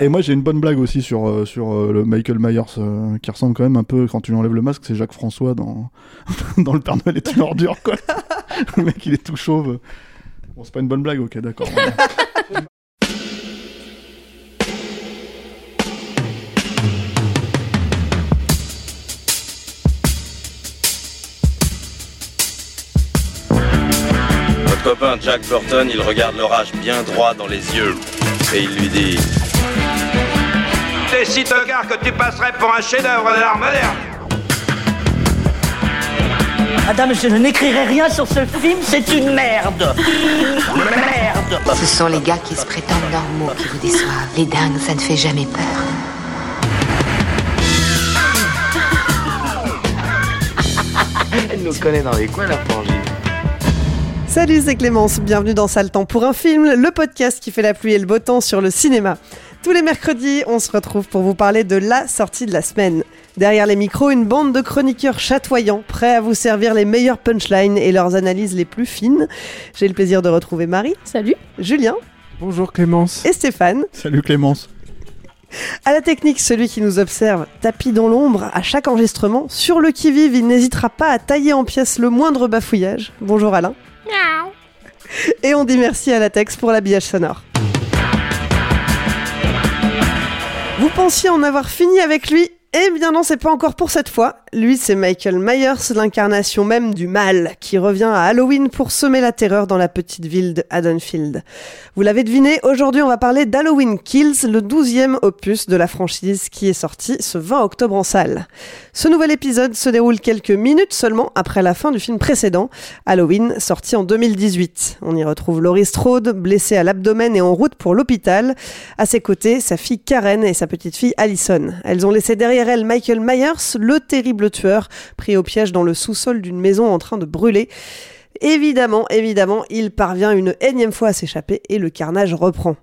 Et moi j'ai une bonne blague aussi sur, euh, sur euh, le Michael Myers euh, qui ressemble quand même un peu quand tu lui enlèves le masque, c'est Jacques François dans, dans le Père Noël est une ordure quoi. le mec il est tout chauve. Bon c'est pas une bonne blague, ok d'accord. Votre copain Jack Burton, il regarde l'orage bien droit dans les yeux et il lui dit T'es si tocard que tu passerais pour un chef-d'œuvre de l'art moderne. Madame, je n'écrirai rien sur ce film, c'est une merde Merde Ce sont les gars qui se prétendent normaux qui vous déçoivent. Les dingues, ça ne fait jamais peur. Elle nous connaît dans les coins la frangine. Salut, c'est Clémence, bienvenue dans Sale Temps pour un film, le podcast qui fait la pluie et le beau temps sur le cinéma. Tous les mercredis, on se retrouve pour vous parler de la sortie de la semaine. Derrière les micros, une bande de chroniqueurs chatoyants, prêts à vous servir les meilleures punchlines et leurs analyses les plus fines. J'ai le plaisir de retrouver Marie. Salut. Julien. Bonjour Clémence. Et Stéphane. Salut Clémence. À la technique, celui qui nous observe, tapis dans l'ombre, à chaque enregistrement, sur le qui-vive, il n'hésitera pas à tailler en pièces le moindre bafouillage. Bonjour Alain. Et on dit merci à Latex pour l'habillage sonore. Vous pensiez en avoir fini avec lui Eh bien non, c'est pas encore pour cette fois. Lui, c'est Michael Myers, l'incarnation même du mal, qui revient à Halloween pour semer la terreur dans la petite ville de Haddonfield. Vous l'avez deviné, aujourd'hui on va parler d'Halloween Kills, le douzième opus de la franchise qui est sorti ce 20 octobre en salle. Ce nouvel épisode se déroule quelques minutes seulement après la fin du film précédent, Halloween, sorti en 2018. On y retrouve Laurie Strode, blessée à l'abdomen et en route pour l'hôpital. À ses côtés, sa fille Karen et sa petite fille Allison. Elles ont laissé derrière elles Michael Myers, le terrible tueur, pris au piège dans le sous-sol d'une maison en train de brûler. Évidemment, évidemment, il parvient une énième fois à s'échapper et le carnage reprend.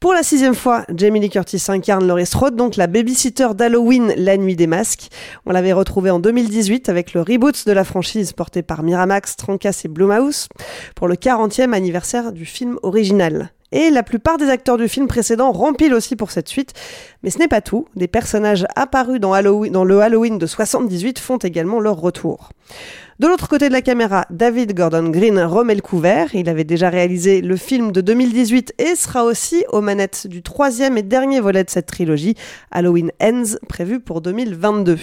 Pour la sixième fois, Jamie Lee Curtis incarne Laurie Strode, donc la babysitter d'Halloween, La Nuit des Masques. On l'avait retrouvée en 2018 avec le reboot de la franchise porté par Miramax, Trancas et Blumhouse pour le 40e anniversaire du film original. Et la plupart des acteurs du film précédent rempilent aussi pour cette suite. Mais ce n'est pas tout. Des personnages apparus dans, le Halloween de 78 font également leur retour. De l'autre côté de la caméra, David Gordon Green remet le couvert. Il avait déjà réalisé le film de 2018 et sera aussi aux manettes du troisième et dernier volet de cette trilogie, Halloween Ends, prévu pour 2022.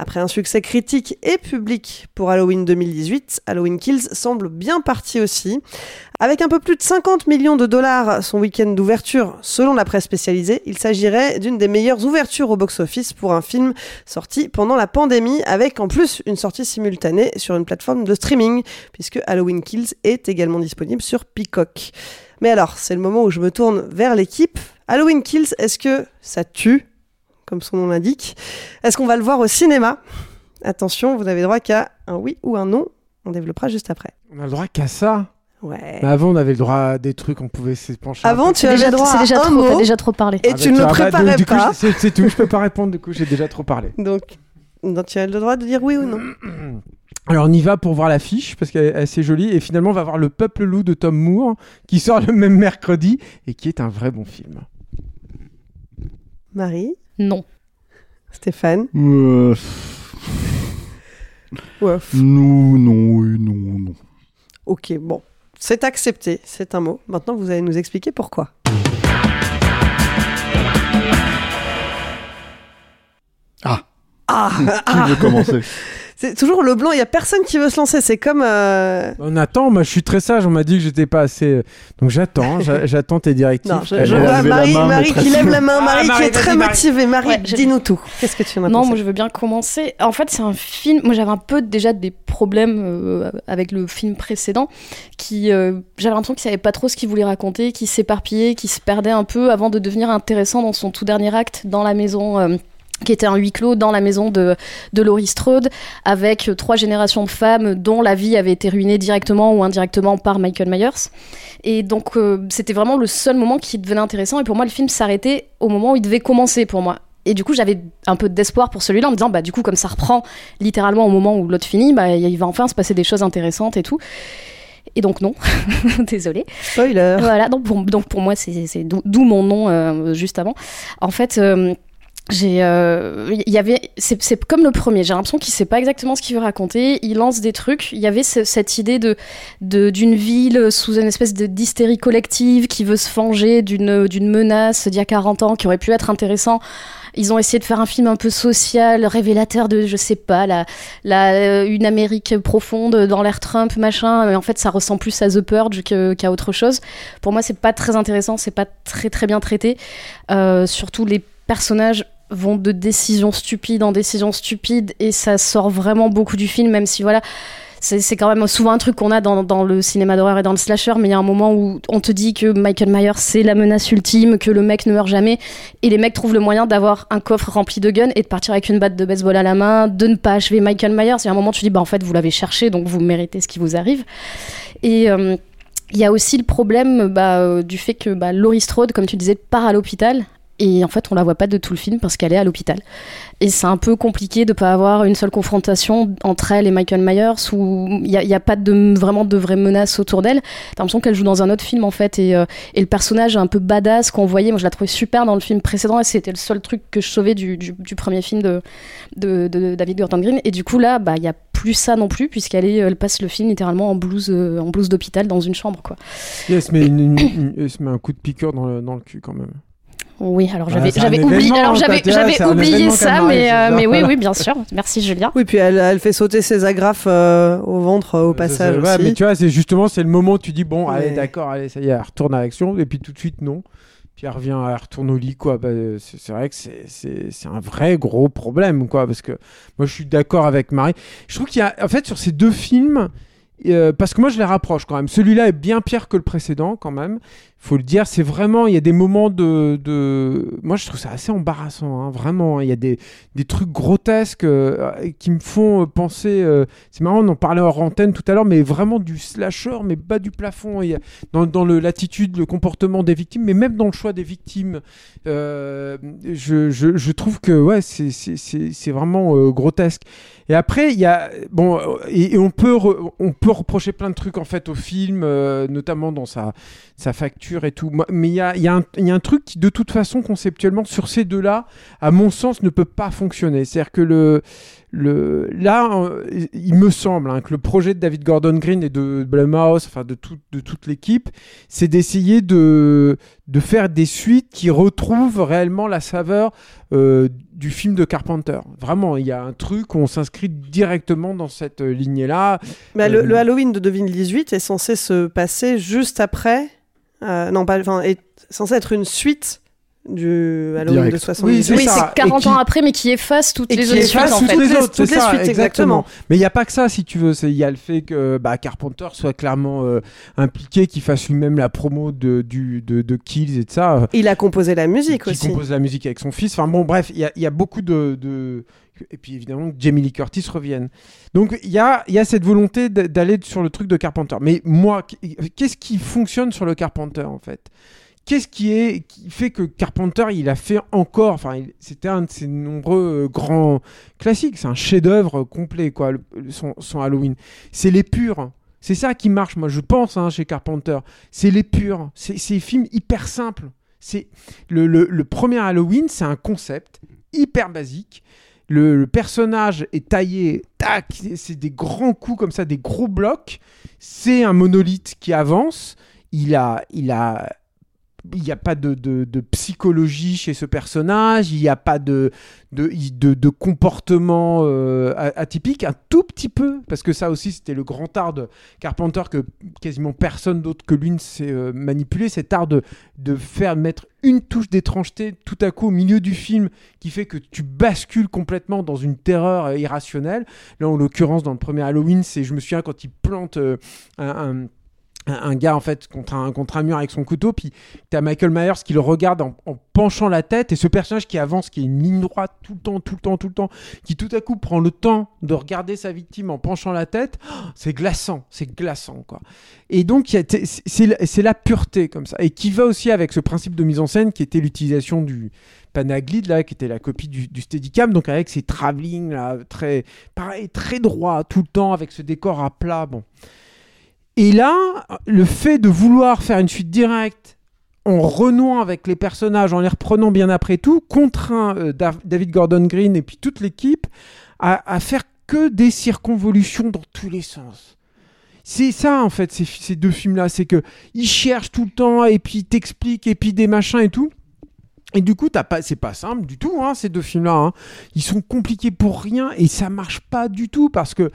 Après un succès critique et public pour Halloween 2018, Halloween Kills semble bien parti aussi. Avec un peu plus de 50 millions de dollars son week-end d'ouverture, selon la presse spécialisée, il s'agirait d'une des meilleures ouvertures au box-office pour un film sorti pendant la pandémie, avec en plus une sortie simultanée sur une plateforme de streaming, puisque Halloween Kills est également disponible sur Peacock. Mais alors, c'est le moment où je me tourne vers l'équipe. Halloween Kills, est-ce que ça tue? Comme son nom l'indique. Est-ce qu'on va le voir au cinéma? Attention, vous n'avez droit qu'à un oui ou un non. On développera juste après. On a le droit qu'à ça? Ouais. Mais avant, on avait le droit à des trucs, on pouvait se pencher. un Avant, tu avais déjà, droit à déjà un trop, mot t'as déjà trop parlé. et Ah, tu bah, ne le ah, bah, préparais du coup, pas. c'est c'est tout, je peux pas répondre, du coup, j'ai déjà trop parlé. Donc, donc, tu as le droit de dire oui ou non. Alors, on y va pour voir l'affiche, parce qu'elle est assez jolie, et finalement, on va voir Le Peuple Loup de Tom Moore, qui sort le même mercredi, et qui est un vrai bon film. Marie, Non. Stéphane. Euh, Ouais. non, non, oui, non, non. Ok, bon. C'est accepté, c'est un mot. Maintenant, vous allez nous expliquer pourquoi. Ah, Ah, qui veut commencer? C'est toujours le blanc, il y a personne qui veut se lancer. C'est comme. euh, On attend, moi je suis très sage, on m'a dit que j'étais pas assez. Donc j'attends, j'a- j'attends tes directives. Non, je, vois Marie, main, Marie qui lève la main, Ah, Marie qui est très Marie. motivée. Marie, Ouais, dis-nous tout. Qu'est-ce que tu en as Non, pensé moi je veux bien commencer. En fait, c'est un film. Moi j'avais un peu déjà des problèmes euh, avec le film précédent, qui euh, j'avais l'impression qu'il savait pas trop ce qu'il voulait raconter, qu'il s'éparpillait, qu'il se perdait un peu avant de devenir intéressant dans son tout dernier acte dans la maison. Qui était un huis clos dans la maison de, de Laurie Strode, avec trois générations de femmes dont la vie avait été ruinée directement ou indirectement par Michael Myers. Et donc, euh, c'était vraiment le seul moment qui devenait intéressant. Et pour moi, le film s'arrêtait au moment où il devait commencer pour moi. Et du coup, j'avais un peu d'espoir pour celui-là en me disant, bah, du coup, comme ça reprend littéralement au moment où l'autre finit, bah, il va enfin se passer des choses intéressantes et tout. Et donc, non. Désolée. Spoiler. Voilà, donc pour, donc pour moi, c'est d'où mon nom euh, juste avant. En fait, euh, j'ai, euh, il y avait, c'est comme le premier. J'ai l'impression qu'il sait pas exactement ce qu'il veut raconter. Il lance des trucs. Il y avait ce- cette idée de d'une ville sous une espèce de d'hystérie collective qui veut se venger d'une d'une menace d'il y a 40 ans qui aurait pu être intéressant. Ils ont essayé de faire un film un peu social, révélateur de, je sais pas, la, la, euh, une Amérique profonde dans l'ère Trump, machin. Mais en fait, ça ressemble plus à The Purge qu'à autre chose. Pour moi, c'est pas très intéressant, c'est pas très très bien traité. Euh, surtout, les personnages vont de décision stupide en décision stupide et ça sort vraiment beaucoup du film, même si voilà. C'est quand même souvent un truc qu'on a dans, dans le cinéma d'horreur et dans le slasher, mais il y a un moment où on te dit que Michael Myers c'est la menace ultime, que le mec ne meurt jamais, et les mecs trouvent le moyen d'avoir un coffre rempli de guns et de partir avec une batte de baseball à la main, de ne pas achever Michael Myers. Il y a un moment tu dis bah en fait vous l'avez cherché donc vous méritez ce qui vous arrive. Et euh, il y a aussi le problème bah, euh, du fait que bah, Laurie Strode, comme tu disais, part à l'hôpital. Et en fait, on la voit pas de tout le film parce qu'elle est à l'hôpital. Et c'est un peu compliqué de pas avoir une seule confrontation entre elle et Michael Myers où il n'y a, pas vraiment de vraies menaces autour d'elle. T'as l'impression qu'elle joue dans un autre film en fait. Et, euh, le personnage un peu badass qu'on voyait, moi je la trouvais super dans le film précédent et c'était le seul truc que je sauvais du, premier film de, David Gordon Green. Et du coup là, bah il y a plus ça non plus puisqu'elle passe le film littéralement en blouse, euh, en blouse d'hôpital dans une chambre quoi. Se met, une- elle se met un coup de piqueur dans le cul quand même. Oui, alors j'avais oublié, alors j'avais j'avais ça, mais euh, mais oui oui bien sûr. Merci Julien. Oui, puis elle, elle fait sauter ses agrafes euh, au ventre euh, au passage Ouais, aussi. mais tu vois, c'est justement c'est le moment où tu dis bon, allez, d'accord, allez, ça y est, elle retourne à l'action, et puis tout de suite non. Puis elle revient, elle retourne au lit, quoi. Bah, c'est vrai que c'est un vrai gros problème, quoi, parce que moi je suis d'accord avec Marie. Je trouve qu'il y a, en fait, sur ces deux films, euh, parce que moi je les rapproche quand même. Celui-là est bien pire que le précédent, quand même. Faut le dire, c'est vraiment, il y a des moments de, de... moi je trouve ça assez embarrassant, hein, vraiment. Il y a des, des trucs grotesques euh, qui me font euh, penser. c'est marrant, on en parlait hors antenne tout à l'heure, mais vraiment du slasher, mais bas du plafond. Il y a- dans dans l'attitude, le comportement des victimes, mais même dans le choix des victimes. je, je, trouve que ouais, c'est- vraiment grotesque. Et après, il y a bon, et, on peut on peut reprocher plein de trucs en fait au film, euh, notamment dans sa facture et tout. Mais il y a, y a un truc qui, de toute façon, conceptuellement, sur ces deux-là, à mon sens, ne peut pas fonctionner. C'est-à-dire que le, le, là, euh, il me semble hein, que le projet de David Gordon Green et de Blumhouse, enfin de, tout- de toute l'équipe, c'est d'essayer de, de faire des suites qui retrouvent réellement la saveur euh, du film de Carpenter. Vraiment, il y a un truc où on s'inscrit directement dans cette euh, lignée-là. Bah, le, le Halloween de 2018 est censé se passer juste après. non, pas. Enfin, est censé être une suite du Halloween Direct. de 78. Oui, c'est Oui, ça. c'est 40 Et qui- ans après, mais qui efface toutes Et les qui autres efface suites en toutes les- autres, toutes les suites, exactement. Mais il n'y a pas que ça, si tu veux. Il y a le fait que bah, Carpenter soit clairement euh, impliqué, qu'il fasse lui-même la promo de, du, de, de Kills et de ça. Il a composé la musique aussi. compose la musique avec son fils. Enfin bon, bref, il y a, il y a beaucoup de, de- Et puis évidemment que Jamie Lee Curtis revienne. Donc il y a, il y a cette volonté d'aller sur le truc de Carpenter. Mais moi, qu'est-ce qui fonctionne sur le Carpenter en fait? Qu'est-ce qui, qui fait que Carpenter, il a fait encore, enfin, c'était un de ses nombreux euh, grands classiques, c'est un chef-d'œuvre complet, quoi, son, son Halloween. C'est les purs. C'est ça qui marche, moi, je pense, hein, chez Carpenter. C'est les purs. C'est des films hyper simples. Le, le- premier Halloween, c'est un concept hyper basique. Le, le personnage est taillé, tac, c'est des grands coups comme ça, des gros blocs. C'est un monolithe qui avance. Il a, il a il n'y a pas de, de, psychologie chez ce personnage, il n'y a pas de, de, comportement euh, atypique, un tout petit peu, parce que ça aussi c'était le grand art de Carpenter que quasiment personne d'autre que lui ne sait euh, manipuler, cet art de, de faire mettre une touche d'étrangeté tout à coup au milieu du film qui fait que tu bascules complètement dans une terreur euh, irrationnelle. Là en l'occurrence dans le premier Halloween, c'est je me souviens quand il plante euh, un un, gars en fait contre un, contre un mur avec son couteau, puis t'as Michael Myers qui le regarde en, en penchant la tête, et ce personnage qui avance, qui est une ligne droite tout le temps, tout le temps, tout le temps, qui tout à coup prend le temps de regarder sa victime en penchant la tête, oh, c'est glaçant, c'est glaçant quoi. Et donc c'est- la- pureté comme ça, et qui va aussi avec ce principe de mise en scène qui était l'utilisation du Panaglide là, qui était la copie du, du Steadicam, donc avec ces travelling là, très pareil, très droit tout le temps, avec ce décor à plat, bon. Et là, le fait de vouloir faire une suite directe en renouant avec les personnages, en les reprenant bien après tout, contraint euh, Da- David Gordon Green et puis toute l'équipe à, faire que des circonvolutions dans tous les sens. C'est ça en fait ces, deux films-là, c'est que ils cherchent tout le temps et puis ils t'expliquent et puis des machins et tout. Et du coup, c'est pas simple du tout, hein, ces deux films-là. hein. Ils sont compliqués pour rien et ça marche pas du tout parce que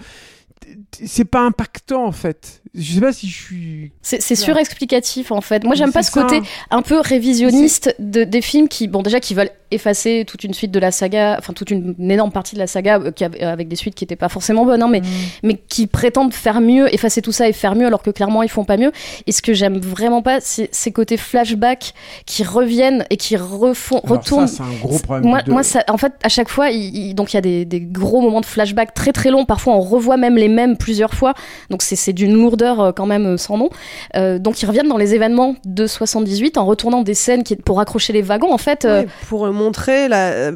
c'est pas impactant en fait. Je sais pas si je suis. C'est surexplicatif en fait. Moi j'aime pas ce côté ça. un peu révisionniste de, des films qui, bon déjà qui veulent effacer toute une suite de la saga, enfin toute une, une énorme partie de la saga euh, qui avait- avec des suites qui étaient pas forcément bonnes, hein, mais, mais qui prétendent faire mieux, effacer tout ça et faire mieux alors que clairement ils font pas mieux. Et ce que j'aime vraiment pas, c'est ces côtés flashback qui reviennent et qui refont, Alors retournent. ça, c'est un gros problème. Moi, de- moi ça, en fait, à chaque fois, il, il- donc il y a des, des gros moments de flashback très très longs. Parfois, on revoit même les mêmes plusieurs fois. Donc c'est d'une lourdeur euh, quand même euh, sans nom. Euh, donc ils reviennent dans les événements de 78 en retournant des scènes qui pour accrocher les wagons. En fait, euh, pour montrer la,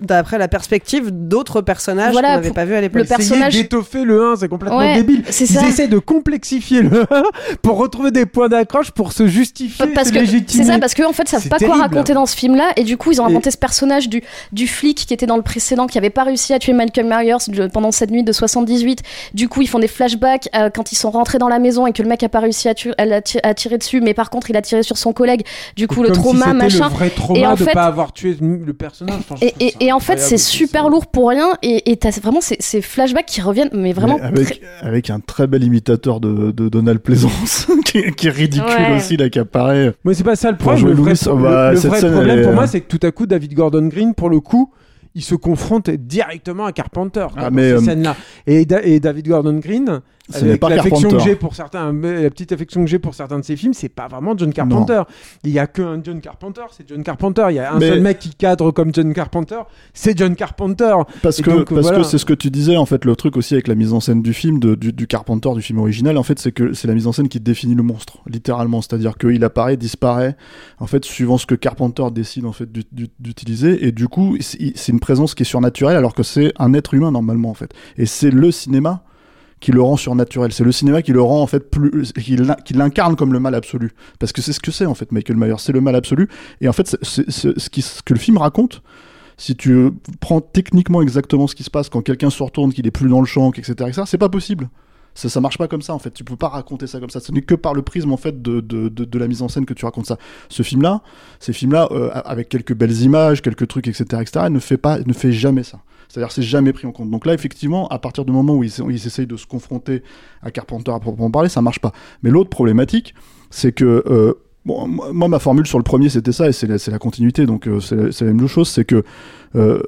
d'après la perspective d'autres personnages Voilà, qu'on n'avait pas vu à l'époque. le personnage- Essayer d'étoffer le 1, c'est complètement Ouais, débile. c'est Ils ça. essaient de complexifier le 1 pour retrouver des points d'accroche pour se justifier, parce que légitimer. c'est ça parce qu'en en fait ils savent pas quoi raconter dans ce film là et du coup ils ont Et- inventé ce personnage du du flic qui était dans le précédent qui avait pas réussi à tuer Michael Myers pendant cette nuit de 78 du coup ils font des flashbacks euh, quand ils sont rentrés dans la maison et que le mec a pas réussi à, tuer, à, la ti- à tirer dessus mais par contre il a tiré sur son collègue du coup le si trauma machin le vrai trauma Et en de fait- pas avoir tué le personnage. Enfin, et, en fait c'est super ça. lourd pour rien et t'as vraiment ces, ces flashbacks qui reviennent mais vraiment Mais avec, très- avec un très bel imitateur de, de Donald Plaisance, qui, est- qui est ridicule Ouais. aussi, là, qui apparaît. Mais c'est pas ça le problème. Le vrai, Louis, le- bah, le cette vrai scène, problème pour moi, euh, c'est que tout à coup, David Gordon Green, pour le coup, il se confronte directement à Carpenter Ah, dans mais, ces euh, scènes-là. Et, Da- et David Gordon Green, avec pas l'affection que Carpenter. j'ai pour certains, la petite affection que j'ai pour certains de ses films, c'est pas vraiment John Carpenter. Il y a qu'un John Carpenter, c'est John Carpenter. Il y a un Mais- seul mec qui cadre comme John Carpenter, c'est John Carpenter. Parce Et que voilà. c'est ce que tu disais en fait le truc aussi avec la mise en scène du film de- du, du Carpenter du film original en fait c'est que c'est la mise en scène qui définit le monstre littéralement c'est-à-dire qu'il apparaît disparaît en fait suivant ce que Carpenter décide en fait d'ut- d'ut- d'utiliser et du coup c'est c'est une présence qui est surnaturelle alors que c'est un être humain normalement en fait et c'est le cinéma qui le rend surnaturel. C'est le cinéma qui le rend en fait plus, qui l'in- qui l'incarne comme le mal absolu. Parce que c'est ce que c'est en fait Michael Myers, c'est le mal absolu. Et en fait, ce, que le film raconte, si tu prends techniquement exactement ce qui se passe quand quelqu'un se retourne, qu'il est plus dans le champ, etc., etc., c'est pas possible. Ça, ça marche pas comme ça en fait. Tu peux pas raconter ça comme ça. Ce n'est que par le prisme en fait de, de, de, de la mise en scène que tu racontes ça. Ce film-là, ces films-là, euh, avec quelques belles images, quelques trucs, etc., etc., ne fait pas, ne fait jamais ça. C'est-à-dire, c'est jamais pris en compte. Donc là, effectivement, à partir du moment où ils, essayent de se confronter à Carpenter à proprement parler, ça marche pas. Mais l'autre problématique, c'est que euh, moi, ma formule sur le premier, c'était ça, et c'est la, continuité, donc euh, c'est la, même chose, c'est que euh,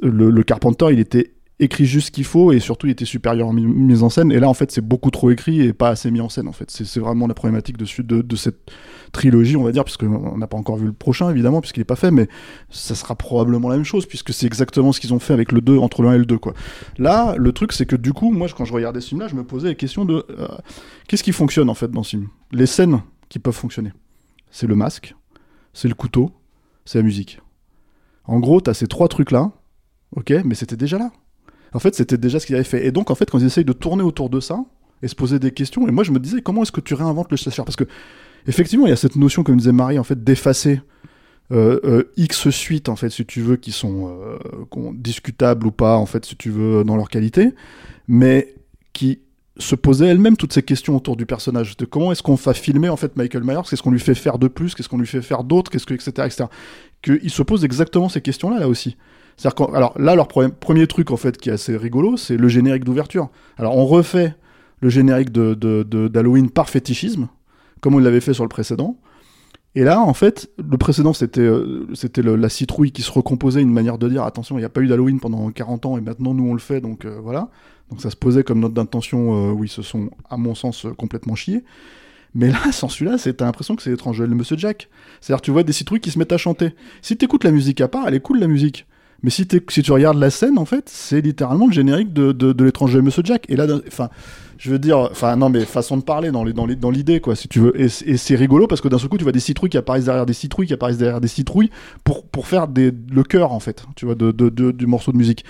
le, le Carpenter, il était écrit juste ce qu'il faut, et surtout, il était supérieur en mi- mise en scène, et là, en fait, c'est beaucoup trop écrit et pas assez mis en scène, en fait. C'est vraiment la problématique de, de, de cette trilogie, on va dire, puisqu'on n'a pas encore vu le prochain, évidemment, puisqu'il n'est pas fait, mais ça sera probablement la même chose, puisque c'est exactement ce qu'ils ont fait avec le 2, entre le 1 et le 2, quoi. Là, le truc, c'est que du coup, moi, quand je regardais ce film-là, je me posais la question de euh, qu'est-ce qui fonctionne, en fait, dans ce film? Les scènes qui peuvent fonctionner. C'est le masque, c'est le couteau, c'est la musique. En gros, t'as ces trois trucs-là, ok, mais c'était déjà là. En fait, c'était déjà ce qu'ils avaient fait. Et donc, en fait, quand ils essayent de tourner autour de ça et se poser des questions, et moi, je me disais, comment est-ce que tu réinventes le slasher? Parce que, effectivement, il y a cette notion, comme disait Marie, en fait, d'effacer euh, euh, X suites, en fait, si tu veux, qui sont euh, discutables ou pas, en fait, si tu veux, dans leur qualité, mais qui se posait elle-même toutes ces questions autour du personnage. De comment est-ce qu'on va filmer en fait Michael Myers? Qu'est-ce qu'on lui fait faire de plus? Qu'est-ce qu'on lui fait faire d'autre? Qu'est-ce que etc etc. Qu'il se pose exactement ces questions-là là aussi. C'est-à-dire alors là leur premier, truc en fait qui est assez rigolo, c'est le générique d'ouverture. Alors on refait le générique de d'Halloween par fétichisme, comme on l'avait fait sur le précédent. Et là, en fait, le précédent, c'était euh, c'était le- la citrouille qui se recomposait, une manière de dire attention, il n'y a pas eu d'Halloween pendant 40 ans et maintenant nous on le fait, donc euh, voilà. Donc ça se posait comme note d'intention euh, où ils se sont, à mon sens, euh, complètement chiés. Mais là, sans celui-là, c'est- t'as l'impression que c'est l'étrange Noël de Monsieur Jack. C'est-à-dire, tu vois des citrouilles qui se mettent à chanter. Si t'écoutes la musique à part, elle est cool la musique. Mais si, tu regardes la scène, en fait, c'est littéralement le générique de, de, de l'étrange Noël de Monsieur Jack. Et là, enfin, je veux dire, enfin, non, mais façon de parler dans l'idée, quoi, si tu veux. Et, c'est rigolo parce que d'un seul coup, tu vois des citrouilles qui apparaissent derrière des citrouilles, qui apparaissent derrière des citrouilles pour, faire le cœur, en fait, tu vois, du morceau de musique.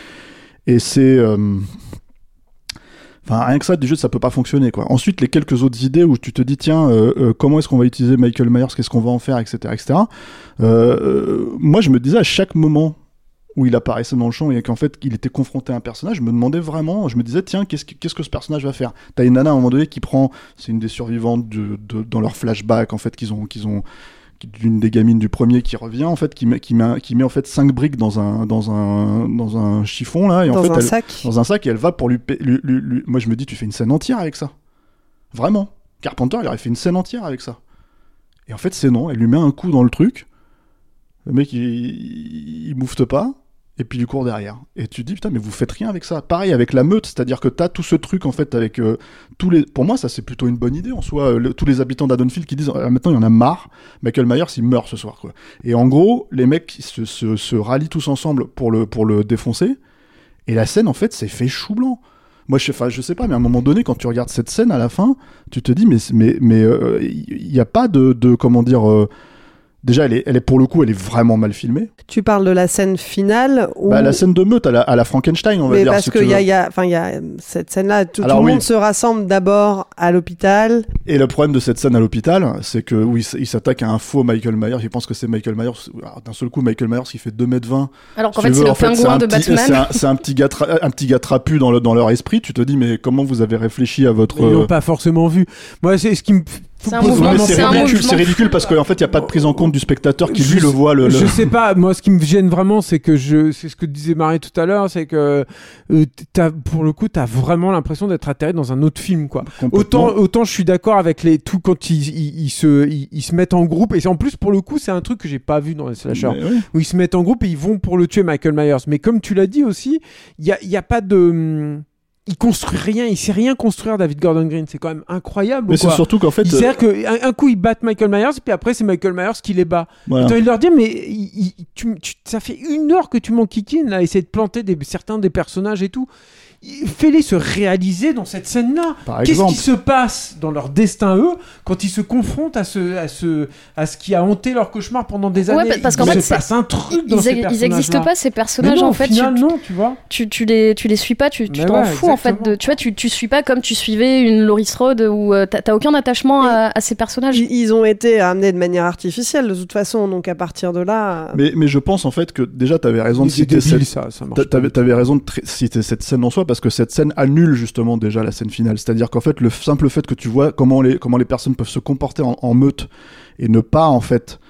Et c'est. euh, Enfin, rien que ça, du jeu, ça peut pas fonctionner, quoi. Ensuite, les quelques autres idées où tu te dis, tiens, euh, euh, comment est-ce qu'on va utiliser Michael Myers, qu'est-ce qu'on va en faire, etc., etc. Moi, je me disais à chaque moment où il apparaissait dans le champ et qu'en fait, il était confronté à un personnage, je me demandais vraiment, je me disais, tiens, qu'est-ce que, qu'est-ce que ce personnage va faire? T'as une nana à un moment donné qui prend, c'est une des survivantes de, de- dans leur flashback, en fait, qu'ils ont, qu'ils ont, d'une des gamines du premier qui revient, en fait, qui met, qui met, qui met en fait cinq briques dans un, dans un, dans un chiffon là, et en Dans fait, un elle- sac. dans un sac et elle va pour lui, lui- lui- lui- Moi, je me dis, tu fais une scène entière avec ça. Vraiment. Carpenter, il aurait fait une scène entière avec ça. Et en fait, c'est non. Elle lui met un coup dans le truc. Le mec, il, il, il moufte pas. Et puis il court derrière. Et tu te dis, putain, mais vous faites rien avec ça. Pareil avec la meute, c'est-à-dire que t'as tout ce truc, en fait, avec euh, tous les. Pour moi, ça, c'est plutôt une bonne idée en soi. Euh, tous les habitants d'Adonfield qui disent, Ah, maintenant, il y en a marre. Michael Myers, il meurt ce soir, quoi. Et en gros, les mecs se, se, rallient tous ensemble pour le, pour le défoncer. Et la scène, en fait, c'est fait chou blanc. Moi, je, je sais pas, mais à un moment donné, quand tu regardes cette scène à la fin, tu te dis, mais mais mais euh, il n'y a pas de, de comment dire. euh, déjà, elle est, elle est pour le coup, elle est vraiment mal filmée. Tu parles de la scène finale où... Bah, la scène de meute à la, à la Frankenstein, on va mais dire. parce si qu'il y a, il y a- enfin, il y a cette scène-là, tout, le oui. monde se rassemble d'abord à l'hôpital. Et le problème de cette scène à l'hôpital, c'est que oui, il s'attaque à un faux Michael Myers. Il pense que c'est Michael Myers. D'un seul coup, Michael Myers qui fait 2m20. Alors qu'en Si fait, c'est le en fait, pingouin un de petit- Batman. C'est un, c'est un petit gars, tra- un petit gars trapu dans, le, dans leur esprit. Tu te dis, mais comment vous avez réfléchi à votre. Ils l'ont pas forcément vu. Moi, c'est ce qui me. C'est un mouvement- Ouais, ridicule, c'est ridicule parce qu'en fait, il n'y a pas de prise en compte du spectateur qui, Je lui, le voit. Le, le- Je sais pas, moi ce qui me gêne vraiment, c'est que je, c'est ce que disait Marie tout à l'heure, c'est que euh, t'as, pour le coup, t'as vraiment l'impression d'être atterri dans un autre film, quoi. Autant, autant je suis d'accord avec les tout quand ils, ils, ils se, ils, ils se mettent en groupe et c'est- en plus pour le coup c'est un truc que j'ai pas vu dans les slashers oui. où ils se mettent en groupe et ils vont pour le tuer Michael Myers. Mais comme tu l'as dit aussi, il y a, il y a pas de, hum, il construit rien, il sait rien construire David Gordon Green, c'est quand même incroyable. Mais c'est surtout qu'en fait. Il- euh, C'est-à-dire qu'un un coup ils battent Michael Myers et puis après c'est Michael Myers qui les bat. voilà. De leur dire, mais il- il- tu- tu- ça fait une heure que tu m'enquiquines là, essayer de planter des, certains des personnages et tout. Fais-les se réaliser dans cette scène-là. Qu'est-ce qui se passe dans leur destin, eux, quand ils se confrontent à ce, à ce, à ce qui a hanté leur cauchemar pendant des Ouais, années? parce qu'en Il fait, se passe un truc dans Ils, ces ex- ils personnages-là. existent pas ces personnages non, en fait. final, tu, non, tu vois. tu, tu les tu les suis pas, tu t'en ouais, fous en fait de tu vois tu tu suis pas comme tu suivais une Laurie Strode où euh, t'as aucun attachement à, à ces personnages. Ils, ont été amenés de manière artificielle de toute façon, donc à partir de là. Mais, mais je pense en fait que déjà, tu avais raison de citer cette, ça, ça. T'avais, t'avais raison de citer cette scène en soi parce que cette scène annule justement déjà la scène finale. C'est-à-dire qu'en fait, le simple fait que tu vois comment les, comment les personnes peuvent se comporter en, en meute et ne pas en fait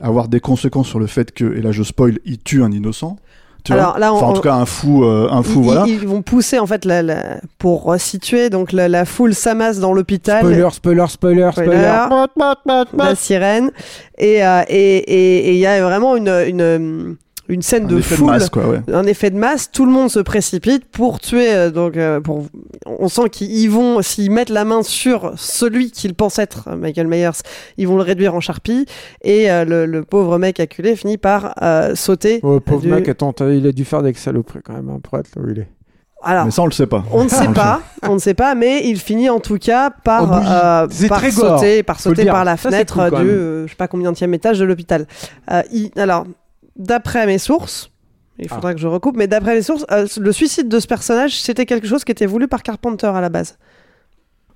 avoir des conséquences sur le fait que, et là je spoil, il tue un innocent. Tu Alors vois là, on- enfin, en tout cas, un fou, euh, un fou, ils, voilà. ils vont pousser en fait la, la- pour resituer donc la, la foule s'amasse dans l'hôpital. Spoiler, spoiler, spoiler, spoiler. Spoiler. la sirène et euh, et et et il y a vraiment une une une scène Un de effet foule de masse, quoi, ouais. un effet de masse tout le monde se précipite pour tuer euh, donc euh, pour on sent qu'ils y vont s'ils mettent la main sur celui qu'ils pensent être euh, Michael Myers ils vont le réduire en charpie et euh, le, le pauvre mec acculé finit par euh, sauter Oh, pauvre du- mec, attends, il a dû faire des saloperies quand même hein, pour être là où il est. alors Mais ça, on le sait pas. on ne sait pas, on ne sait pas, mais il finit en tout cas Oh, par, euh, gore, sauter, par sauter la Ça, fenêtre cool, du, euh, je sais pas combien étage de l'hôpital. Euh, alors, d'après mes sources, il Ah. faudra que je recoupe, mais d'après les sources, euh, le suicide de ce personnage, c'était quelque chose qui était voulu par Carpenter à la base.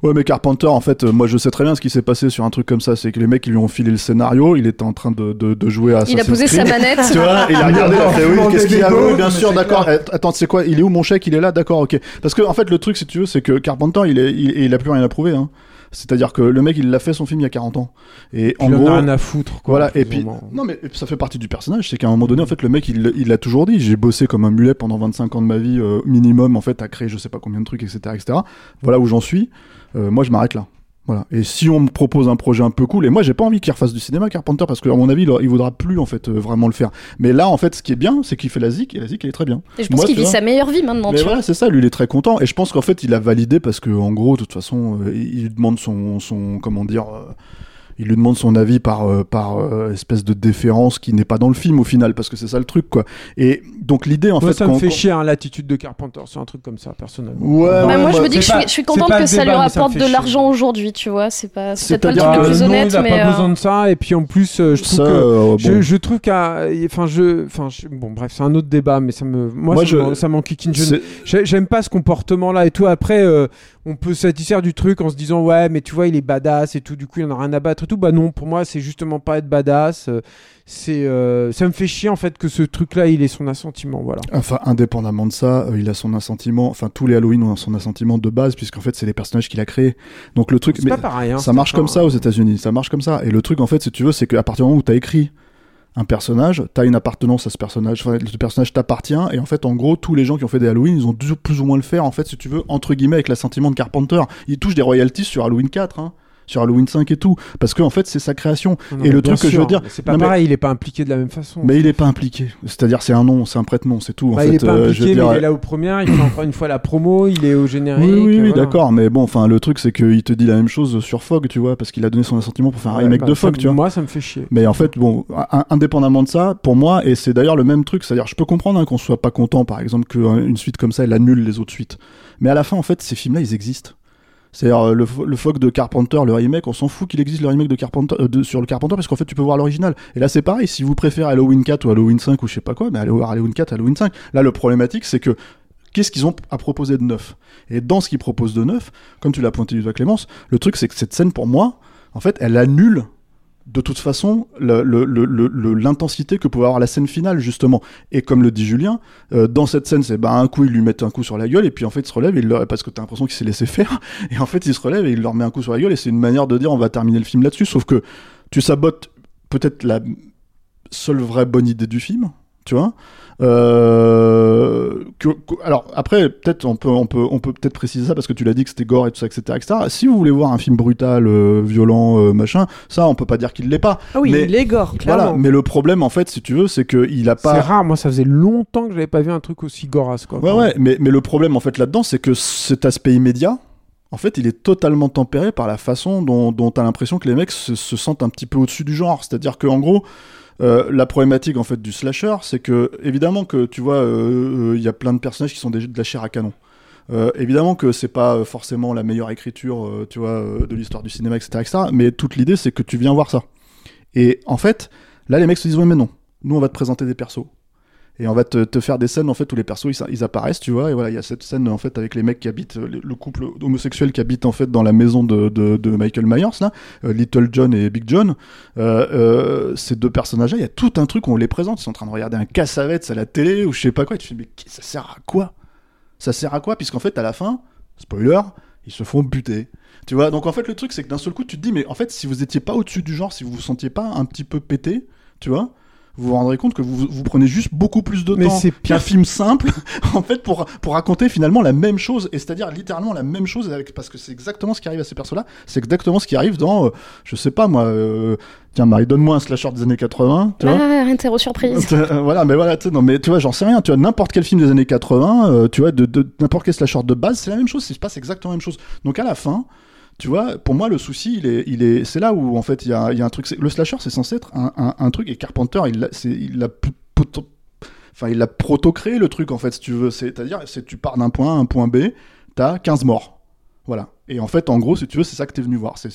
Ouais, mais Carpenter, en fait, euh, moi je sais très bien ce qui s'est passé sur un truc comme ça. C'est que les mecs, ils lui ont filé le scénario, il était en train de, de, de jouer à Il a Assassin's posé sa manette. Tu vois, il a regardé, il a fait oui, qu'est-ce qu'il y a Oui, bien sûr, d'accord. Attends, c'est quoi Il est où mon chèque? Il est là, d'accord, ok. Parce que en fait, le truc, si tu veux, c'est que Carpenter, il, est, il, il a plus rien à prouver. Hein. C'est-à-dire que le mec, il l'a fait son film il y a 40 ans. Et en gros, a rien à foutre. Quoi, voilà, et puis, non, mais ça fait partie du personnage. C'est qu'à un moment donné, en fait, le mec, il il l'a toujours dit. J'ai bossé comme un mulet pendant 25 ans de ma vie, euh, minimum, en fait, à créer je sais pas combien de trucs, etc. etc. Voilà où j'en suis. Euh, moi, je m'arrête là. Voilà. Et si on me propose un projet un peu cool, et moi j'ai pas envie qu'il refasse du cinéma Carpenter parce que à mon avis il, il voudra plus en fait euh, vraiment le faire. Mais là en fait ce qui est bien, c'est qu'il fait la zik et la zik elle est très bien. Et je pense qu'il vit sa meilleure vie maintenant, Mais tu voilà, c'est ça, lui il est très content et je pense qu'en fait il a validé parce que en gros de toute façon euh, il lui demande son son comment dire euh, il lui demande son avis par euh, par euh, espèce de déférence qui n'est pas dans le film au final parce que c'est ça le truc quoi. Et donc l'idée en Moi, fait ça me fait chier hein, l'attitude de Carpenter, c'est un truc comme ça, personnellement. Ouais, Bah, ouais, moi, je me dis que je suis, pas- je suis contente que ça lui ça rapporte de l'argent aujourd'hui, tu vois. C'est pas, c'est peut-être pas le truc le plus non, honnête, il a mais. pas euh, besoin de ça. Et puis en plus, euh, je trouve ça, que euh, je, bon. je trouve qu'à, enfin je, enfin je- bon bref, c'est un autre débat, mais ça me, moi, Moi, ça, ça m'enquiquine. J'aime pas ce comportement-là et tout. Après, euh, on peut satisfaire du truc en se disant ouais, mais tu vois, il est badass et tout. Du coup, il en a rien à battre et tout. Bah non, pour moi, c'est justement pas être badass. C'est, euh, ça me fait chier en fait que ce truc-là, il ait son assentiment. Voilà. Enfin, indépendamment de ça, euh, il a son assentiment. Enfin, tous les Halloween ont son assentiment de base, puisqu'en fait, c'est les personnages qu'il a créés. Donc le truc, mais pas pareil. hein, ça marche comme ça aux États-Unis. Ça marche comme ça. Et le truc, en fait, si tu veux, c'est qu'à partir du moment où t'as écrit un personnage, t'as une appartenance à ce personnage. Enfin, le personnage t'appartient. Et en fait, en gros, tous les gens qui ont fait des Halloween, ils ont dû plus ou moins le faire, en fait, si tu veux, entre guillemets, avec l'assentiment de Carpenter. Ils touchent des royalties sur Halloween 4, hein, sur Halloween 5 et tout, parce que en fait, c'est sa création. Non, et le truc que je veux dire, c'est pas non, mais- pareil. Il est pas impliqué de la même façon. mais il est pas impliqué. C'est-à-dire, c'est un nom, c'est un prête-nom, c'est tout. En Bah, fait, il est pas Euh, je impliqué, veux dire, mais il est là aux premières. Il fait encore une fois la promo. Il est au générique. Oui, oui, oui, voilà. d'accord, mais bon, enfin, le truc, c'est qu'il te dit la même chose sur Fogg, tu vois, parce qu'il a donné son assentiment pour faire un Ouais, remake bah, de Fogg, tu vois. Moi, ça me fait chier. Mais en fait, bon, in- indépendamment de ça, pour moi, et c'est d'ailleurs le même truc, c'est-à-dire, je peux comprendre hein, qu'on soit pas content, par exemple, qu'une suite comme ça, elle annule les autres suites. Mais à la fin, en fait, ces films-là, ils existent. C'est-à-dire, euh, le, le de Carpenter, le remake, on s'en fout qu'il existe le remake de Carpenter, euh, sur le Carpenter, parce qu'en fait, tu peux voir l'original. Et là, c'est pareil, si vous préférez Halloween 4 ou Halloween 5 ou je sais pas quoi, mais allez voir Halloween 4, Halloween 5. Là, le problématique, c'est que qu'est-ce qu'ils ont à proposer de neuf? Et dans ce qu'ils proposent de neuf, comme tu l'as pointé du doigt Clémence, le truc c'est que cette scène pour moi, en fait, elle annule de toute façon l'intensité que pouvait avoir la scène finale justement. Et comme le dit Julien, euh, dans cette scène, c'est bah un coup ils lui mettent un coup sur la gueule et puis en fait il se relève et il parce que t'as l'impression qu'il s'est laissé faire et en fait il se relève et il leur met un coup sur la gueule et c'est une manière de dire on va terminer le film là-dessus. Sauf que tu sabotes peut-être la seule vraie bonne idée du film, tu vois. Euh, que- que- alors après, peut-être on peut, on peut, on peut peut-être préciser ça parce que tu l'as dit que c'était gore et tout ça, etc., etc. Si vous voulez voir un film brutal, euh, violent, euh, machin, ça on peut pas dire qu'il l'est pas. Ah oui, mais, il est gore, clairement. Voilà. Mais le problème en fait, si tu veux, c'est que il a C'est pas. rare. Moi, ça faisait longtemps que j'avais pas vu un truc aussi gorasse. Quoi. Ouais, ouais. Mais, mais le problème en fait là-dedans, c'est que cet aspect immédiat. En fait, il est totalement tempéré par la façon dont, dont t'as l'impression que les mecs se, se sentent un petit peu au-dessus du genre. C'est-à-dire que en gros, euh, la problématique en fait du slasher, c'est que évidemment que tu vois, euh, euh, il y a plein de personnages qui sont des, de la chair à canon. Euh, évidemment que c'est pas euh, forcément la meilleure écriture, euh, tu vois, euh, de l'histoire du cinéma, etc., etc. Mais toute l'idée, c'est que tu viens voir ça. Et en fait, là, les mecs se disent ouais, mais non, nous on va te présenter des persos. Et on va te, faire des scènes en fait où les persos ils, apparaissent, tu vois. Et voilà, il y a cette scène en fait avec les mecs qui habitent, le, le couple homosexuel qui habite en fait dans la maison de, de, Michael Myers là, euh, Little John et Big John. Euh, euh, ces deux personnages-là, il y a tout un truc où on les présente. Ils sont en train de regarder un cassavetes à la télé ou je sais pas quoi. Et tu te dis mais ça sert à quoi? Ça sert à quoi? Puisqu'en fait à la fin, spoiler, ils se font buter. Tu vois, donc en fait le truc c'est que d'un seul coup tu te dis mais en fait si vous étiez pas au-dessus du genre, si vous vous sentiez pas un petit peu pété, tu vois, vous vous rendrez compte que vous, vous prenez juste beaucoup plus de Mais temps c'est qu'un film simple en fait pour, pour raconter finalement la même chose et c'est-à-dire littéralement la même chose avec, parce que c'est exactement ce qui arrive à ces persos-là, c'est exactement ce qui arrive dans, euh, je sais pas moi, euh, tiens Marie donne-moi un slasher des années 80, tu vois. Ah, interro surprise. Euh, voilà, mais voilà, tu sais, non, mais tu vois, j'en sais rien. Tu vois, n'importe quel film des années 80, euh, tu vois, de, de n'importe quel slasher de base, c'est la même chose. Il se passe exactement la même chose. Donc à la fin, tu vois, pour moi, le souci, il est, il est, c'est là où en fait, il y a, y a un truc. Le slasher, c'est censé être un, truc et Carpenter, il l'a, Enfin, a proto-créé le truc, en fait, si tu veux. C'est-à-dire, c'est tu pars d'un point A à un point B, t'as 15 morts. Voilà. Et en fait, en gros, si tu veux, c'est ça que t'es venu voir. C'est,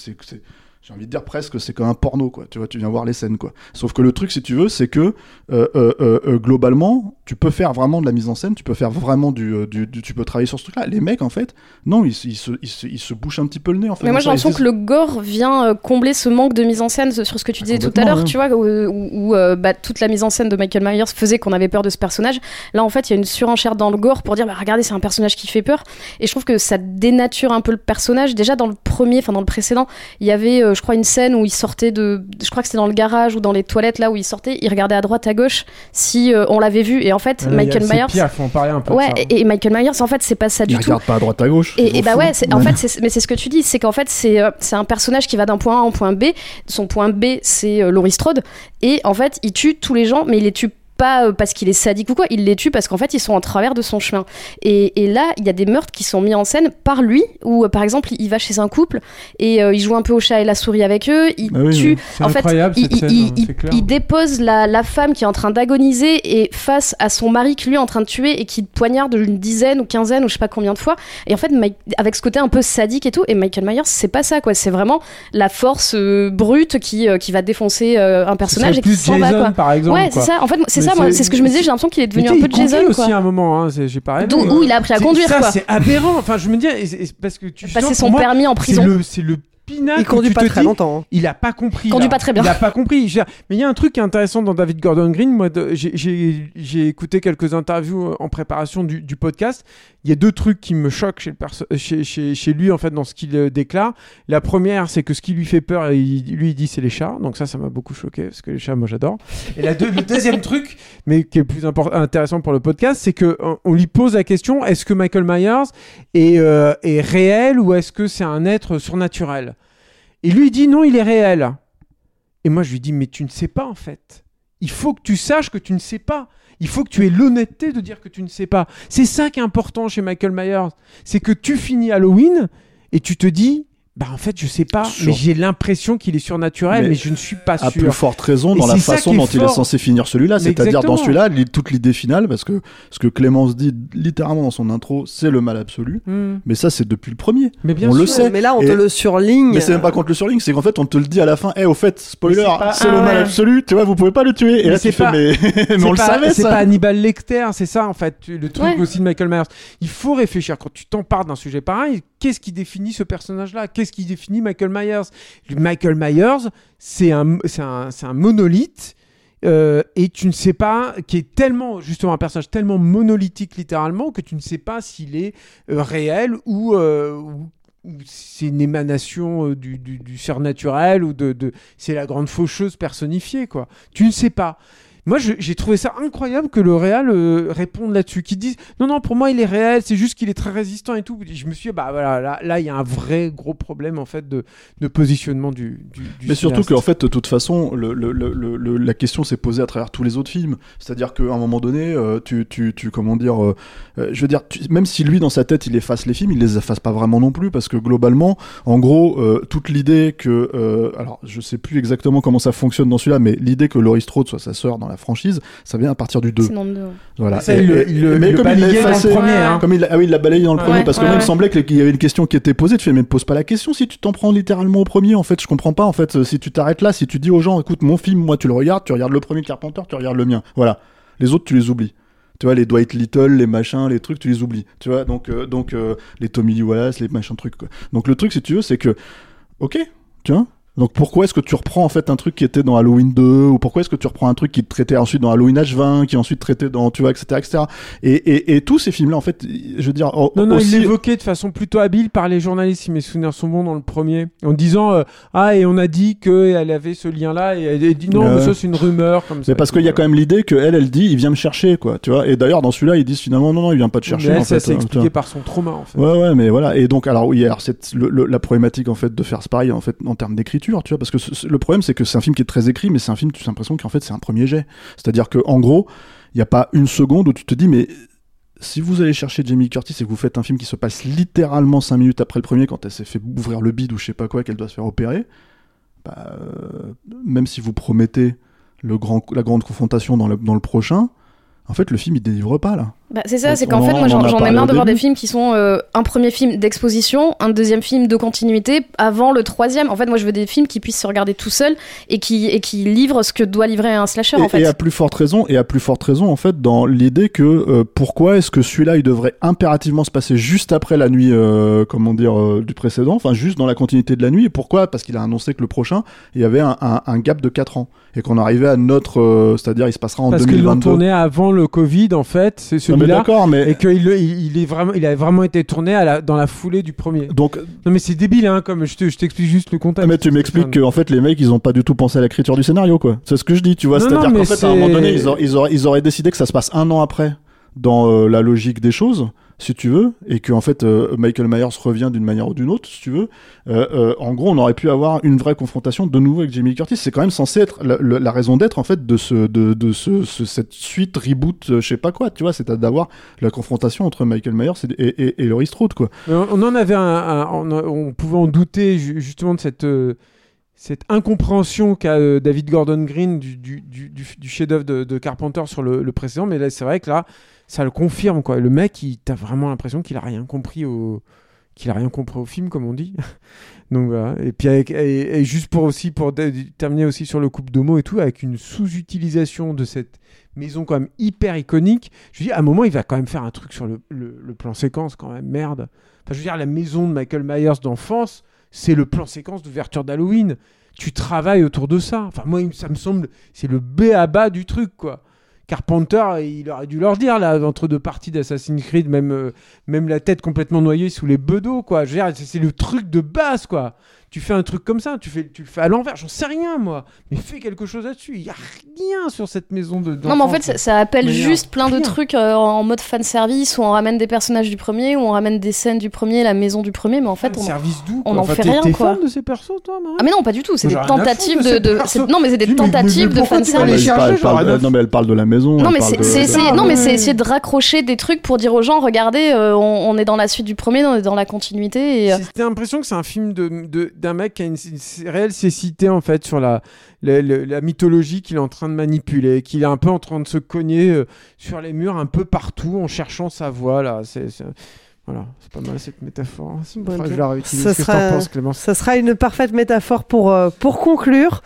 j'ai envie de dire presque c'est comme un porno quoi tu vois tu viens voir les scènes quoi sauf que le truc si tu veux c'est que euh, euh, euh, globalement tu peux faire vraiment de la mise en scène tu peux faire vraiment du, du, du- tu peux travailler sur ce truc là les mecs en fait non ils, se- ils, se, ils, se, ils se bouchent un petit peu le nez en fait Mais moi j'ai l'impression que le gore vient combler ce manque de mise en scène sur ce que tu disais tout à l'heure, ouais. tu vois, où, bah, toute la mise en scène de Michael Myers faisait qu'on avait peur de ce personnage. Là en fait il y a une surenchère dans le gore pour dire bah, regardez c'est un personnage qui fait peur. Et je trouve que ça dénature un peu le personnage. Déjà dans le premier, enfin dans le précédent, il y avait euh, je crois une scène où il sortait de, je crois que c'était dans le garage ou dans les toilettes là où il sortait, il regardait à droite à gauche si euh, on l'avait vu. Et en fait Ouais, Michael Myers, pire, faut en parler un peu. de ouais, ça. et, et Michael Myers en fait c'est pas ça du ils tout. regardent pas à droite à gauche Et, bah ouais, en fait, c'est- mais c'est ce que tu dis, c'est qu'en fait, c'est euh, c'est un personnage qui va d'un point A en point B. Son point B, c'est euh, Laurie Strode. Et en fait, il tue tous les gens, mais il les tue pas euh, parce qu'il est sadique ou quoi, il les tue parce qu'en fait, ils sont en travers de son chemin. Et, et là, il y a des meurtres qui sont mis en scène par lui, où euh, par exemple, il va chez un couple et euh, il joue un peu au chat et la souris avec eux, il Ah oui, tue. En fait, il, scène, dépose la, la femme qui est en train d'agoniser et face à son mari qui lui est en train de tuer et qui poignarde une dizaine ou quinzaine ou je sais pas combien de fois. Et en fait, Mike- avec ce côté un peu sadique et tout, et Michael Myers, c'est pas ça quoi. C'est vraiment la force euh, brute qui, euh, qui va défoncer un personnage et qui s'en va quoi. par exemple. Ouais, c'est ça. En fait, c'est Mais ça, moi, c'est- ce que je me disais. J'ai l'impression qu'il est devenu un peu de il Jason aussi à un moment, hein, j'ai pas rêvé, où il a appris à conduire, ça, quoi. c'est aberrant. Enfin, je me dis, parce que tu Passer son permis en c'est prison. le, c'est le pinacle. Il conduit pas très dis, longtemps. hein. Il a pas compris. Conduit là. pas très bien. Il a pas compris. Mais il y a un truc qui est intéressant dans David Gordon Green. Moi, j'ai- écouté quelques interviews euh, en préparation du, du podcast. Il y a deux trucs qui me choquent chez, le perso- chez, chez, chez lui, en fait, dans ce qu'il euh, déclare. La première, c'est que ce qui lui fait peur, il- lui, il dit c'est les chats. Donc ça, ça m'a beaucoup choqué, parce que les chats, moi, j'adore. Et la deux- le deuxième truc, mais qui est plus intéressant pour le podcast, c'est que on, on lui pose la question est-ce que Michael Myers est, euh, est réel ou est-ce que c'est un être surnaturel? Et lui, dit non, il est réel. Et moi, je lui dis mais tu ne sais pas, en fait. Il faut que tu saches que tu ne sais pas. Il faut que tu aies l'honnêteté de dire que tu ne sais pas. C'est ça qui est important chez Michael Myers. C'est que tu finis Halloween et tu te dis, bah en fait, je sais pas, mais j'ai l'impression qu'il est surnaturel, mais, Mais je ne suis pas à sûr. plus forte raison dans la façon dont il est censé finir celui-là, c'est-à-dire dans celui-là, toute l'idée finale, parce que ce que Clémence dit littéralement dans son intro, c'est le mal absolu. Hmm. Mais ça, c'est depuis le premier. Mais bien on sûr. le sait. Mais là, on Et- te le surligne. Mais c'est même pas contre le surligne, c'est qu'en fait, on te le dit à la fin. Eh, au fait, spoiler, c'est pas- c'est Ah le mal ouais. absolu. Tu vois, vous pouvez pas le tuer. Et Mais là, c'est tu fais, pas- mais, on le savait, C'est pas Hannibal Lecter, c'est ça en fait. Le truc aussi de Michael Myers. Il faut réfléchir quand tu t'empares d'un sujet pareil. Qu'est-ce qui définit ce personnage-là? Qu'est-ce qui définit Michael Myers Michael Myers, c'est un, un, un monolithe. euh, et tu ne sais pas, qui est tellement, justement, un personnage tellement monolithique littéralement, que tu ne sais pas s'il est euh, réel ou, euh, ou- c'est une émanation euh, du surnaturel ou de, de c'est la grande faucheuse personnifiée quoi. Tu ne sais pas. Moi, j'ai trouvé ça incroyable que le Real euh, réponde là-dessus, qu'ils disent non, non, pour moi, il est réel, c'est juste qu'il est très résistant et tout. Je me suis dit, bah voilà, là, là, il y a un vrai gros problème en fait de, de positionnement du. du, du Mais surtout qu'en fait, de toute façon, le, le- le- le- le- la question s'est posée à travers tous les autres films. C'est-à-dire qu'à un moment donné, euh, tu, tu, tu, comment dire, euh, je veux dire, tu- même si lui, dans sa tête, il efface les films, il les efface pas vraiment non plus, parce que globalement, en gros, toute l'idée que, alors, je sais plus exactement comment ça fonctionne dans celui-là, mais l'idée que Laurie Strode soit sa sœur dans la franchise, ça vient à partir du 2. C'est dans le deux. Voilà. Ça, il le- il le- mais il comme il l'a dans le premier, hein. comme il, ah oui, il l'a balayé dans le Ouais, premier, parce que ouais, moi, il me semblait qu'il y avait une question qui était posée. Tu fais, mais pose pas la question si tu t'en prends littéralement au premier. En fait, je comprends pas. En fait, si tu t'arrêtes là, si tu dis aux gens, écoute, mon film, moi, tu le regardes, tu regardes le premier Carpenter, tu regardes le mien. Voilà. Les autres, tu les oublies. Tu vois, les Dwight Little, les machins, les trucs, tu les oublies. Tu vois, donc, euh, donc euh, les Tommy Lee Wallace, les machins trucs. Quoi. Donc le truc, si tu veux, c'est que, ok, tu vois. Donc pourquoi est-ce que tu reprends en fait un truc qui était dans Halloween 2 ou pourquoi est-ce que tu reprends un truc qui traitait ensuite dans Halloween H20 qui ensuite traité dans tu vois etc etc et, et, et tous ces films là en fait je veux dire Non, non, aussi il de façon plutôt habile par les journalistes, si mes souvenirs sont bons, dans le premier, en disant euh, Ah, et on a dit qu'elle avait ce lien-là, et elle dit non, Ouais. mais ça c'est une rumeur. Comme ça, mais parce qu'il y a quand même l'idée que elle elle dit il vient me chercher quoi tu vois et d'ailleurs dans celui-là ils disent finalement non non il vient pas te chercher Mais elle, en ça s'est hein, expliqué par son trauma en fait. Ouais, ouais, mais voilà. Et donc, alors oui, alors c'est le- le- la problématique en fait de faire ce pareil en fait en termes tu vois, parce que le problème c'est que c'est un film qui est très écrit, mais c'est un film, tu as l'impression qu'en fait c'est un premier jet. C'est-à-dire que en gros, il n'y a pas une seconde où tu te dis, mais si vous allez chercher Jamie Curtis et que vous faites un film qui se passe littéralement 5 minutes après le premier, quand elle s'est fait ouvrir le bide ou je sais pas quoi, qu'elle doit se faire opérer, bah, euh, même si vous promettez la grande confrontation dans le, dans le prochain, en fait, le film il délivre pas là. Bah, c'est ça, c'est qu'en en- fait, moi j'en ai marre de voir des films qui sont euh, un premier film d'exposition, un deuxième film de continuité avant le troisième. En fait, moi je veux des films qui puissent se regarder tout seuls et qui, et qui livrent ce que doit livrer un slasher et, en fait. et à plus forte raison, et à plus forte raison en fait dans l'idée que euh, pourquoi est-ce que celui-là il devrait impérativement se passer juste après la nuit, euh, comment dire, euh, du précédent, enfin juste dans la continuité de la nuit. Et pourquoi? Parce qu'il a annoncé que le prochain il y avait un, un- un gap de 4 ans et qu'on arrivait à notre, euh, c'est-à-dire il se passera en Parce qu'ils l'ont 2022. tourné avant le Covid, en fait, c'est celui-là. mais Et qu'il il, il est vraiment, il a vraiment été tourné à la, dans la foulée du premier. donc Non mais c'est débile, hein, comme je te- je t'explique juste le contexte. mais tu m'expliques que en fait les mecs ils ont pas du tout pensé à l'écriture du scénario quoi. C'est ce que je dis, tu vois. C'est-à-dire qu'en fait à un moment donné ils, auraient- ils auraient, ils auraient décidé que ça se passe un an après dans euh, la logique des choses, si tu veux, et que en fait euh, Michael Myers revient d'une manière ou d'une autre, si tu veux. Euh, euh, en gros, on aurait pu avoir une vraie confrontation de nouveau avec Jamie Curtis. C'est quand même censé être la, raison d'être en fait de ce de, de ce, ce- cette suite reboot, euh, je sais pas quoi, tu vois, c'est d'avoir la confrontation entre Michael Myers et, et, et, Laurie Strode quoi. On en avait on, pouvait en douter ju- justement de cette, cette incompréhension qu'a euh, David Gordon Green du, chef-d'œuvre de, Carpenter sur le, précédent. Mais là, c'est vrai que là, ça le confirme. Quoi. Le mec, il- t'as vraiment l'impression qu'il a rien compris au qu'il a rien compris au film, comme on dit. Donc voilà. Et puis avec, et, et juste pour aussi pour terminer aussi sur le couple d'homo et tout, avec une sous-utilisation de cette maison quand même hyper iconique. Je dis à un moment, il va quand même faire un truc sur le, le- le plan séquence quand même. Merde. Enfin, je veux dire, la maison de Michael Myers d'enfance, c'est le plan séquence d'ouverture d'Halloween. Tu travailles autour de ça. Enfin, moi, ça me semble, c'est le B à bas du truc, quoi. Carpenter, il aurait dû leur dire, là, entre deux parties d'Assassin's Creed, même, euh, même la tête complètement noyée sous les bedeaux, quoi. C'est le truc de base, quoi. Tu fais un truc comme ça, tu, fais, tu le fais à l'envers, j'en sais rien, moi. Mais fais quelque chose là-dessus. Il y a rien sur cette maison de. Non, mais en fait, ça, ça appelle Mais juste plein de trucs euh, en mode fanservice où on ramène des personnages du premier, où on ramène des scènes du premier, la maison du premier, mais en fait, on, service on quoi en Enfin, fait t'es- rien, quoi. fan de ces persos, toi, Marie Ah, mais non, pas du tout, c'est des tentatives de Non, mais c'est des Mais- mais- mais tentatives de tu vas Non, mais elle parle- de- neuf. non, mais elle parle de la maison. Non mais c'est essayer, non mais ouais. c'est essayer de raccrocher des trucs pour dire aux gens regardez euh, on, est dans la suite du premier on est dans la continuité et euh, l'impression que c'est un film de- d'un mec qui a une, une réelle cécité en fait sur la, la, la- la mythologie qu'il est en train de manipuler, qu'il est un peu en train de se cogner euh, sur les murs un peu partout en cherchant sa voix là. C'est, Voilà, c'est pas mal cette métaphore. C'est Bon, je la réutilise. Ça Qu'est-ce que sera- t'en penses Clémence Ça sera une parfaite métaphore pour, euh, pour conclure.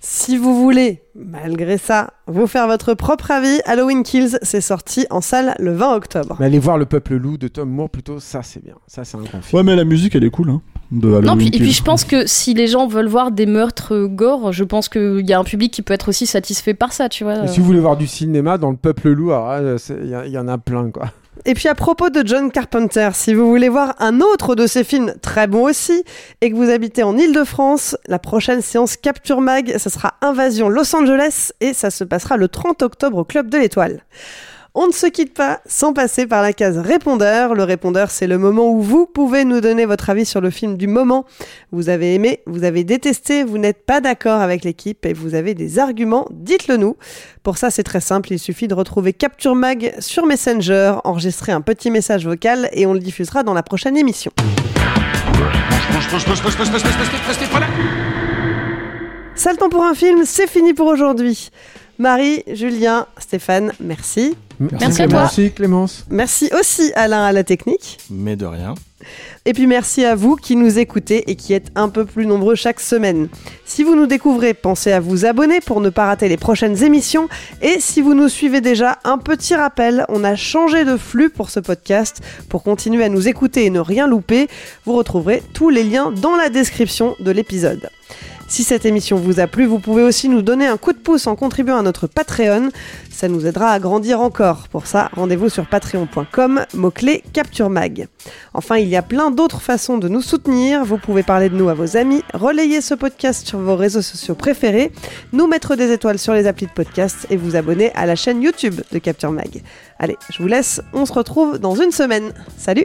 Si vous voulez, malgré ça, vous faire votre propre avis, Halloween Kills, c'est sorti en salle le 20 octobre. Mais allez voir Le Peuple Loup de Tom Moore plutôt, ça c'est bien. Ça c'est un grand film. Ouais, mais la musique elle est cool. Hein, de non puis, et puis je pense que si les gens veulent voir des meurtres gore je pense qu'il y a un public qui peut être aussi satisfait par ça tu vois Et si vous voulez voir du cinéma dans Le Peuple Loup, ah, y, il y en a plein quoi. Et puis à propos de John Carpenter, si vous voulez voir un autre de ses films très bon aussi, et que vous habitez en Ile-de-France, la prochaine séance Capture Mag, ça sera Invasion Los Angeles, et ça se passera le 30 octobre au Club de l'Étoile. On ne se quitte pas sans passer par la case répondeur. Le répondeur, c'est le moment où vous pouvez nous donner votre avis sur le film du moment. Vous avez aimé, vous avez détesté, vous n'êtes pas d'accord avec l'équipe et vous avez des arguments, dites-le nous. Pour ça, c'est très simple, il suffit de retrouver Capture Mag sur Messenger, enregistrer un petit message vocal et on le diffusera dans la prochaine émission. Ça le temps pour un film, c'est fini pour aujourd'hui. Marie, Julien, Stéphane, merci. Merci à toi. Merci Clémence. Merci aussi Alain à la technique. Mais de rien. Et puis merci à vous qui nous écoutez et qui êtes un peu plus nombreux chaque semaine. Si vous nous découvrez, pensez à vous abonner pour ne pas rater les prochaines émissions. Et si vous nous suivez déjà, un petit rappel, on a changé de flux pour ce podcast. Pour continuer à nous écouter et ne rien louper, vous retrouverez tous les liens dans la description de l'épisode. Si cette émission vous a plu, vous pouvez aussi nous donner un coup de pouce en contribuant à notre Patreon. Ça nous aidera à grandir encore. Pour ça, rendez-vous sur patreon.com, mot-clé Capture Mag. Enfin, il y a plein d'autres façons de nous soutenir. Vous pouvez parler de nous à vos amis, relayer ce podcast sur vos réseaux sociaux préférés, nous mettre des étoiles sur les applis de podcast et vous abonner à la chaîne YouTube de Capture Mag. Allez, je vous laisse, on se retrouve dans une semaine. Salut